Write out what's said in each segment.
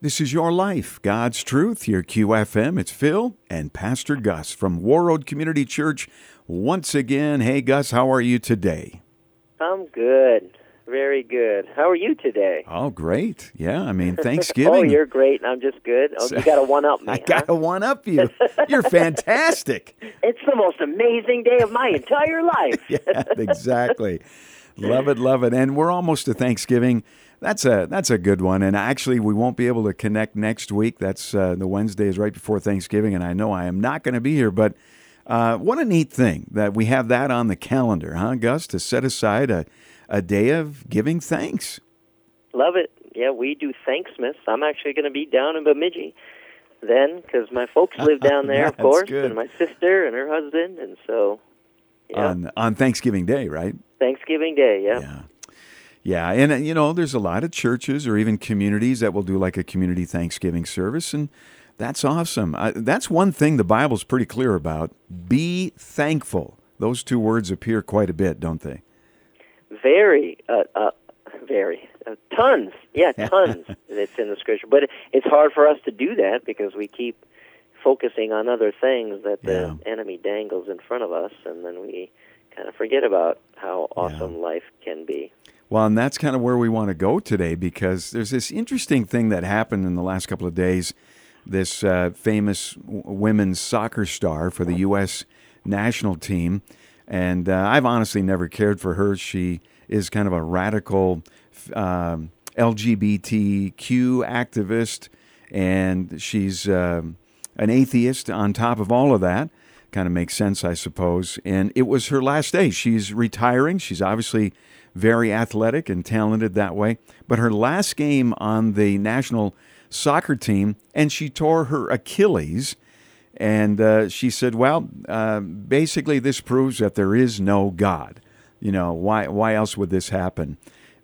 This is your life, God's truth. Your QFM. It's Phil and Pastor Gus from Warroad Community Church. Once again, hey Gus, how are you today? I'm good. Very good. How are you today? Oh, great. Yeah, I mean, oh, Thanksgiving. oh, you're great, and I'm just good. Oh, you got a one up me. I got a one up you. You're fantastic. it's the most amazing day of my entire life. yeah, exactly. love it, love it. And we're almost to Thanksgiving. That's a that's a good one. And actually, we won't be able to connect next week. That's uh, the Wednesday is right before Thanksgiving, and I know I am not going to be here. But uh, what a neat thing that we have that on the calendar, huh, Gus? To set aside a a day of giving thanks. Love it. Yeah, we do Thanksmas. I'm actually going to be down in Bemidji then because my folks live down there, of course, good. and my sister and her husband, and so. Yeah. On on Thanksgiving Day, right? Thanksgiving Day, yeah. Yeah. Yeah, and uh, you know, there's a lot of churches or even communities that will do like a community Thanksgiving service, and that's awesome. Uh, that's one thing the Bible's pretty clear about. Be thankful. Those two words appear quite a bit, don't they? Very, uh, uh, very, uh, tons. Yeah, tons. it's in the scripture, but it's hard for us to do that because we keep focusing on other things that the yeah. enemy dangles in front of us, and then we kind of forget about how awesome yeah. life can be. Well, and that's kind of where we want to go today because there's this interesting thing that happened in the last couple of days. This uh, famous women's soccer star for the U.S. national team, and uh, I've honestly never cared for her. She is kind of a radical um, LGBTQ activist, and she's um, an atheist on top of all of that. Kind of makes sense, I suppose. And it was her last day. She's retiring. She's obviously very athletic and talented that way. But her last game on the national soccer team, and she tore her Achilles. And uh, she said, "Well, uh, basically, this proves that there is no God. You know, why why else would this happen?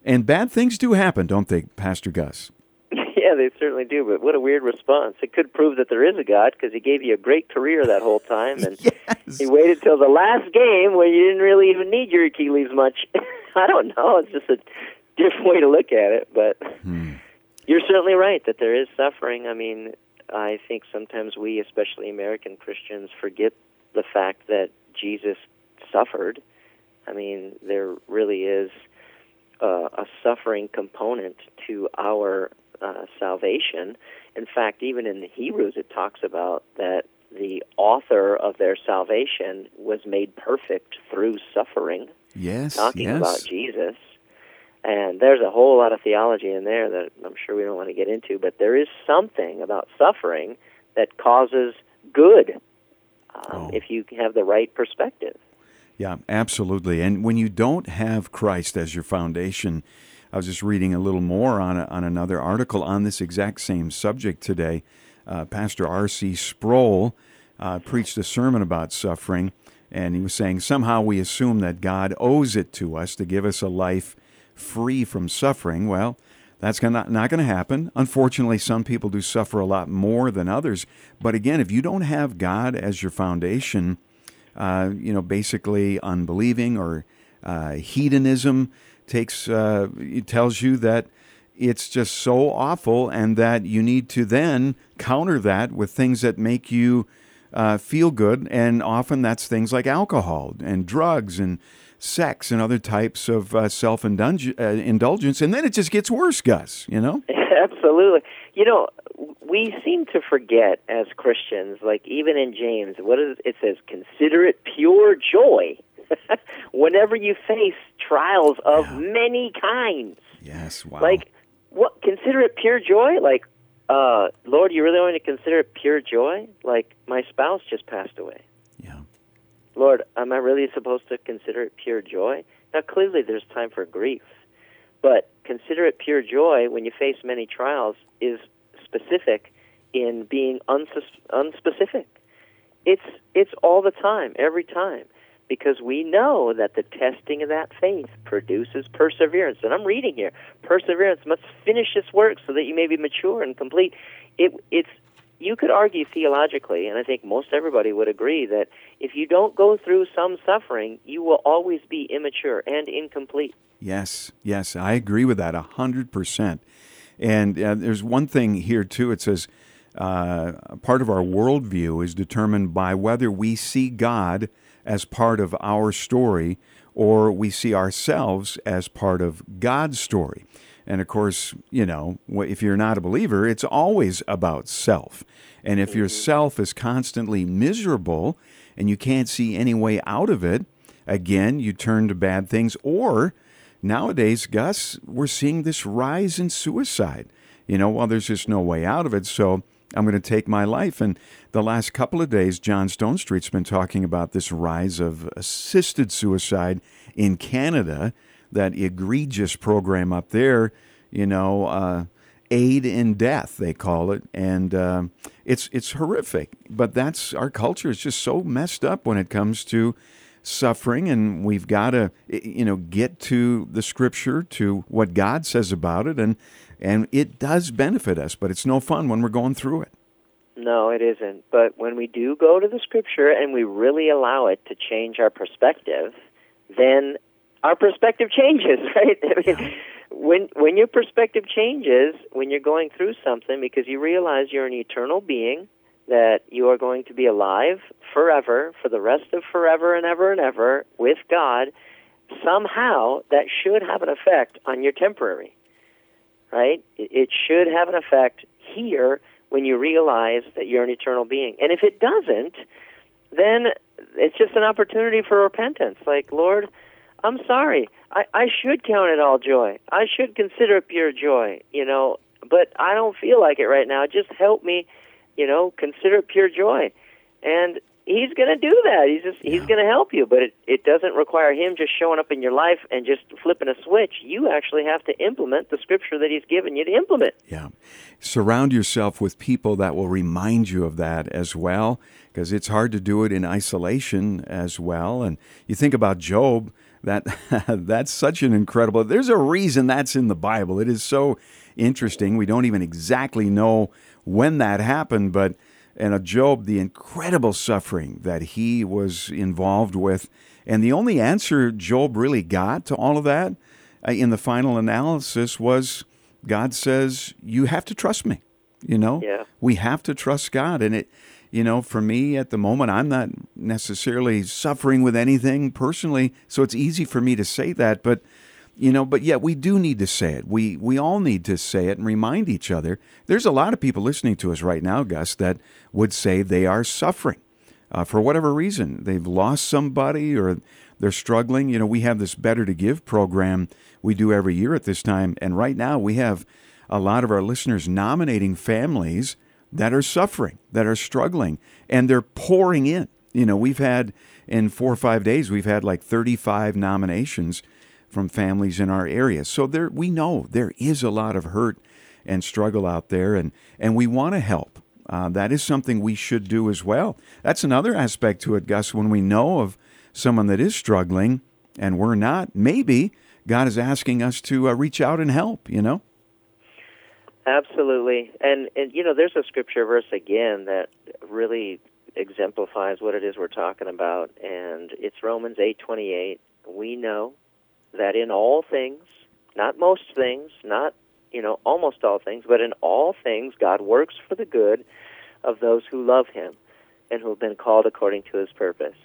And bad things do happen, don't they, Pastor Gus?" Yeah, they certainly do. But what a weird response! It could prove that there is a God because He gave you a great career that whole time, and yes. He waited till the last game when you didn't really even need your Achilles much. I don't know. It's just a different way to look at it, but hmm. you're certainly right that there is suffering. I mean, I think sometimes we, especially American Christians, forget the fact that Jesus suffered. I mean, there really is uh, a suffering component to our uh, salvation. In fact, even in the Hebrews, it talks about that the author of their salvation was made perfect through suffering. Yes, talking yes. about Jesus. And there's a whole lot of theology in there that I'm sure we don't want to get into, but there is something about suffering that causes good um, oh. if you have the right perspective. Yeah, absolutely. And when you don't have Christ as your foundation, I was just reading a little more on, a, on another article on this exact same subject today. Uh, Pastor R.C. Sproul uh, preached a sermon about suffering, and he was saying somehow we assume that God owes it to us to give us a life free from suffering. Well, that's not, not going to happen. Unfortunately, some people do suffer a lot more than others. But again, if you don't have God as your foundation, uh, you know, basically unbelieving or uh, hedonism takes uh, it tells you that it's just so awful, and that you need to then counter that with things that make you uh, feel good, and often that's things like alcohol and drugs and sex and other types of uh, self indulgence, and then it just gets worse, Gus. You know? Absolutely. You know, we seem to forget as Christians, like even in James, what is it says? Consider it pure joy whenever you face trials of yeah. many kinds. Yes. Wow. Like, what? Consider it pure joy. Like, uh, Lord, you really want me to consider it pure joy? Like, my spouse just passed away. Yeah. Lord, am I really supposed to consider it pure joy? Now, clearly, there's time for grief, but consider it pure joy when you face many trials is specific in being unsus- unspecific. It's it's all the time, every time, because we know that the testing of that faith produces perseverance. And I'm reading here: perseverance must finish its work so that you may be mature and complete. It, it's you could argue theologically, and I think most everybody would agree that if you don't go through some suffering, you will always be immature and incomplete. Yes, yes, I agree with that a hundred percent. And uh, there's one thing here, too. It says uh, part of our worldview is determined by whether we see God as part of our story or we see ourselves as part of God's story. And of course, you know, if you're not a believer, it's always about self. And if your mm-hmm. self is constantly miserable and you can't see any way out of it, again, you turn to bad things. Or nowadays, Gus, we're seeing this rise in suicide. You know, well, there's just no way out of it. So I'm going to take my life. And the last couple of days, John Stonestreet's been talking about this rise of assisted suicide in Canada, that egregious program up there, you know, uh, aid in death, they call it. And uh, it's, it's horrific. But that's our culture is just so messed up when it comes to suffering and we've got to you know get to the scripture to what God says about it and and it does benefit us, but it's no fun when we're going through it. No, it isn't. But when we do go to the scripture and we really allow it to change our perspective, then our perspective changes, right? I mean, when when your perspective changes, when you're going through something because you realize you're an eternal being, that you are going to be alive forever for the rest of forever and ever and ever with God, somehow that should have an effect on your temporary right? It should have an effect here when you realize that you're an eternal being. And if it doesn't, then it's just an opportunity for repentance. Like, Lord, I'm sorry. I, I should count it all joy. I should consider it pure joy, you know, but I don't feel like it right now. Just help me, you know, consider it pure joy. And he's going to do that. He's just he's going to help you, but it it doesn't require him just showing up in your life and just flipping a switch. You actually have to implement the scripture that he's given you to implement. Yeah. Surround yourself with people that will remind you of that as well because it's hard to do it in isolation as well. And you think about Job, that that's such an incredible. There's a reason that's in the Bible. It is so interesting. We don't even exactly know when that happened, but and of Job, the incredible suffering that he was involved with. And the only answer Job really got to all of that uh, in the final analysis was God says, You have to trust me. You know, yeah. we have to trust God. And it, you know, for me at the moment, I'm not necessarily suffering with anything personally. So it's easy for me to say that. But you know but yet we do need to say it. We we all need to say it and remind each other. There's a lot of people listening to us right now gus that would say they are suffering uh, for whatever reason. They've lost somebody or they're struggling. You know we have this better to give program we do every year at this time and right now we have a lot of our listeners nominating families that are suffering that are struggling and they're pouring in. You know we've had in four or five days we've had like 35 nominations from families in our area. So there, we know there is a lot of hurt and struggle out there, and, and we want to help. Uh, that is something we should do as well. That's another aspect to it, Gus. When we know of someone that is struggling and we're not, maybe God is asking us to uh, reach out and help, you know? Absolutely. And, and, you know, there's a scripture verse again that really exemplifies what it is we're talking about, and it's Romans 8:28. We know that in all things, not most things, not you know almost all things, but in all things God works for the good of those who love him and who have been called according to his purpose.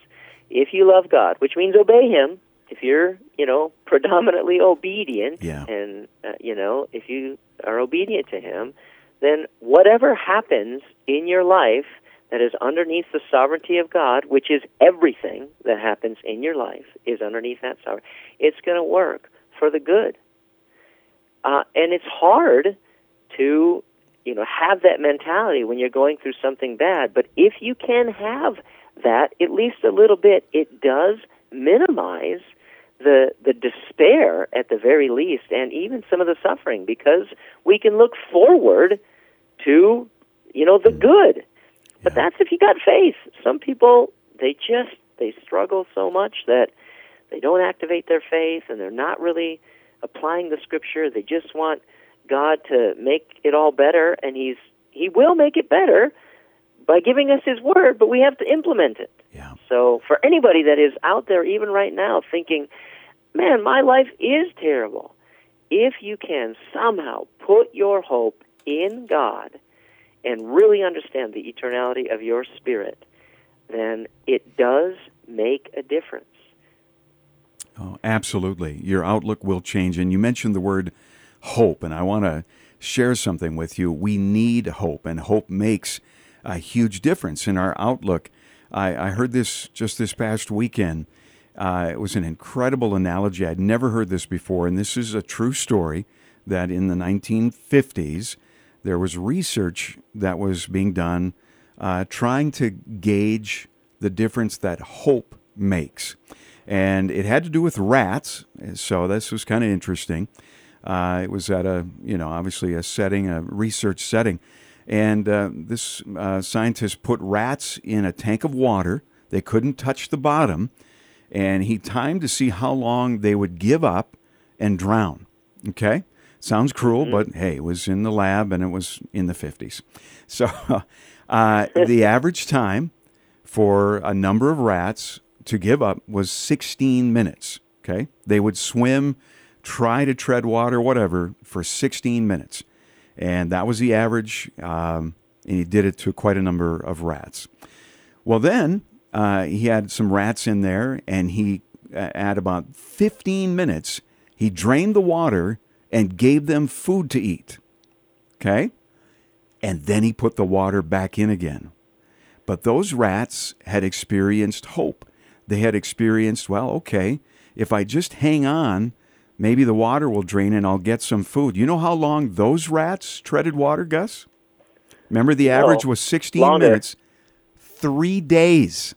If you love God, which means obey him, if you're, you know, predominantly obedient yeah. and uh, you know, if you are obedient to him, then whatever happens in your life that is underneath the sovereignty of God, which is everything that happens in your life, is underneath that sovereignty. It's going to work for the good. Uh, and it's hard to, you know, have that mentality when you're going through something bad. But if you can have that, at least a little bit, it does minimize the the despair at the very least, and even some of the suffering, because we can look forward to, you know, the good but that's if you got faith. Some people they just they struggle so much that they don't activate their faith and they're not really applying the scripture. They just want God to make it all better and he's he will make it better by giving us his word, but we have to implement it. Yeah. So for anybody that is out there even right now thinking, "Man, my life is terrible." if you can somehow put your hope in God and really understand the eternality of your spirit, then it does make a difference. Oh, absolutely. Your outlook will change. And you mentioned the word hope, and I want to share something with you. We need hope, and hope makes a huge difference in our outlook. I, I heard this just this past weekend. Uh, it was an incredible analogy. I'd never heard this before, and this is a true story that in the 1950s, there was research that was being done uh, trying to gauge the difference that hope makes. And it had to do with rats, so this was kind of interesting. Uh, it was at a, you know, obviously a setting, a research setting. And uh, this uh, scientist put rats in a tank of water. They couldn't touch the bottom. And he timed to see how long they would give up and drown. Okay? Sounds cruel, mm-hmm. but hey, it was in the lab and it was in the 50s. So uh, the average time for a number of rats to give up was 16 minutes. Okay? They would swim, try to tread water, whatever, for 16 minutes. And that was the average. Um, and he did it to quite a number of rats. Well, then uh, he had some rats in there, and he, at about 15 minutes, he drained the water and gave them food to eat. Okay? And then he put the water back in again. But those rats had experienced hope. They had experienced, well, okay, if I just hang on, maybe the water will drain and I'll get some food. You know how long those rats treaded water, Gus? Remember the average was 16 longer. minutes. Three days.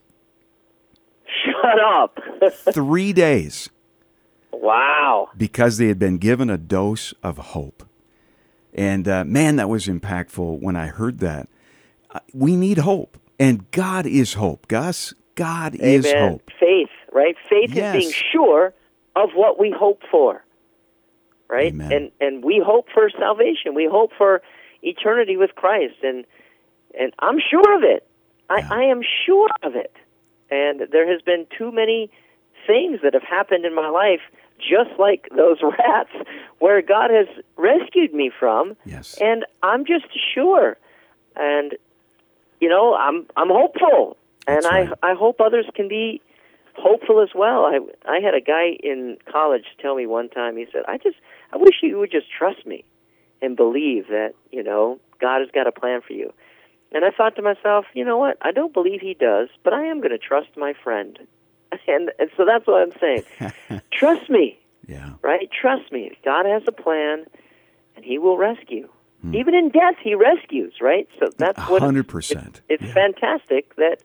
Shut up. Three days. Wow. Because they had been given a dose of hope. And uh, man, that was impactful when I heard that. Uh, we need hope, and God is hope. Gus, God Amen. is hope. Faith, right? Faith yes. is being sure of what we hope for, right? Amen. And and we hope for salvation. We hope for eternity with Christ, and and I'm sure of it. I, yeah. I am sure of it. And there has been too many things that have happened in my life just like those rats where God has rescued me from. Yes. And I'm just sure. And you know, I'm I'm hopeful. And right. I I hope others can be hopeful as well. I I had a guy in college tell me one time he said, "I just I wish you would just trust me and believe that, you know, God has got a plan for you." And I thought to myself, you know what? I don't believe he does, but I am going to trust my friend. And and so that's what I'm saying. Trust me. Yeah. Right? Trust me. God has a plan and he will rescue. Hmm. Even in death he rescues, right? So that's what 100%. it's yeah. fantastic that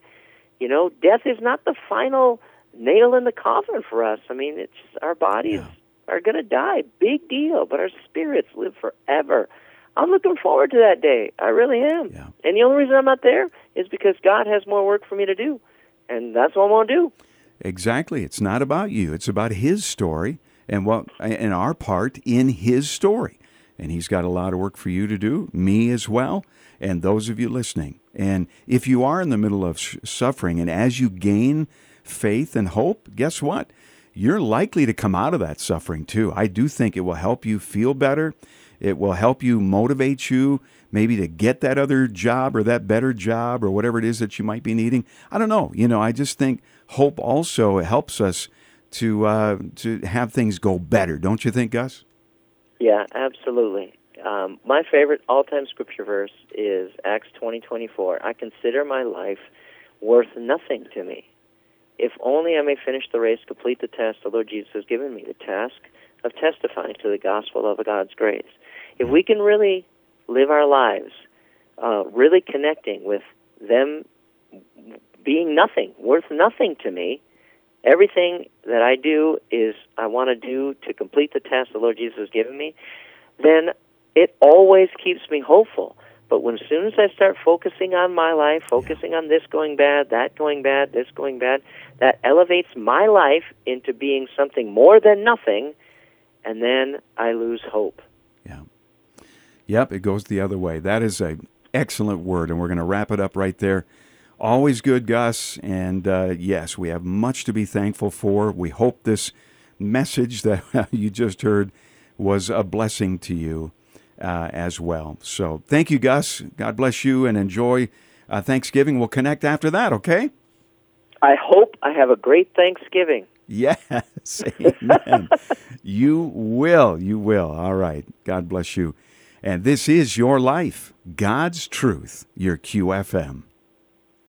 you know, death is not the final nail in the coffin for us. I mean, it's our bodies yeah. are going to die, big deal, but our spirits live forever. I'm looking forward to that day. I really am. Yeah. And the only reason I'm not there is because God has more work for me to do. And that's what I'm going to do. Exactly. It's not about you. It's about his story and what and our part in his story. And he's got a lot of work for you to do, me as well, and those of you listening. And if you are in the middle of suffering and as you gain faith and hope, guess what? You're likely to come out of that suffering too. I do think it will help you feel better. It will help you motivate you maybe to get that other job or that better job or whatever it is that you might be needing. I don't know. You know, I just think hope also helps us to uh, to have things go better. Don't you think, Gus? Yeah, absolutely. Um, my favorite all-time scripture verse is Acts twenty twenty four. I consider my life worth nothing to me, if only I may finish the race, complete the test the Lord Jesus has given me, the task of testifying to the gospel of God's grace. If we can really live our lives, uh, really connecting with them being nothing, worth nothing to me. Everything that I do is I want to do to complete the task the Lord Jesus has given me, then it always keeps me hopeful. But when as soon as I start focusing on my life, focusing on this going bad, that going bad, this going bad, that elevates my life into being something more than nothing, and then I lose hope. Yeah. Yep, it goes the other way. That is a excellent word, and we're going to wrap it up right there. Always good, Gus. And uh, yes, we have much to be thankful for. We hope this message that you just heard was a blessing to you uh, as well. So thank you, Gus. God bless you and enjoy uh, Thanksgiving. We'll connect after that, okay? I hope I have a great Thanksgiving. Yes, amen. you will. You will. All right. God bless you. And this is your life, God's truth, your QFM.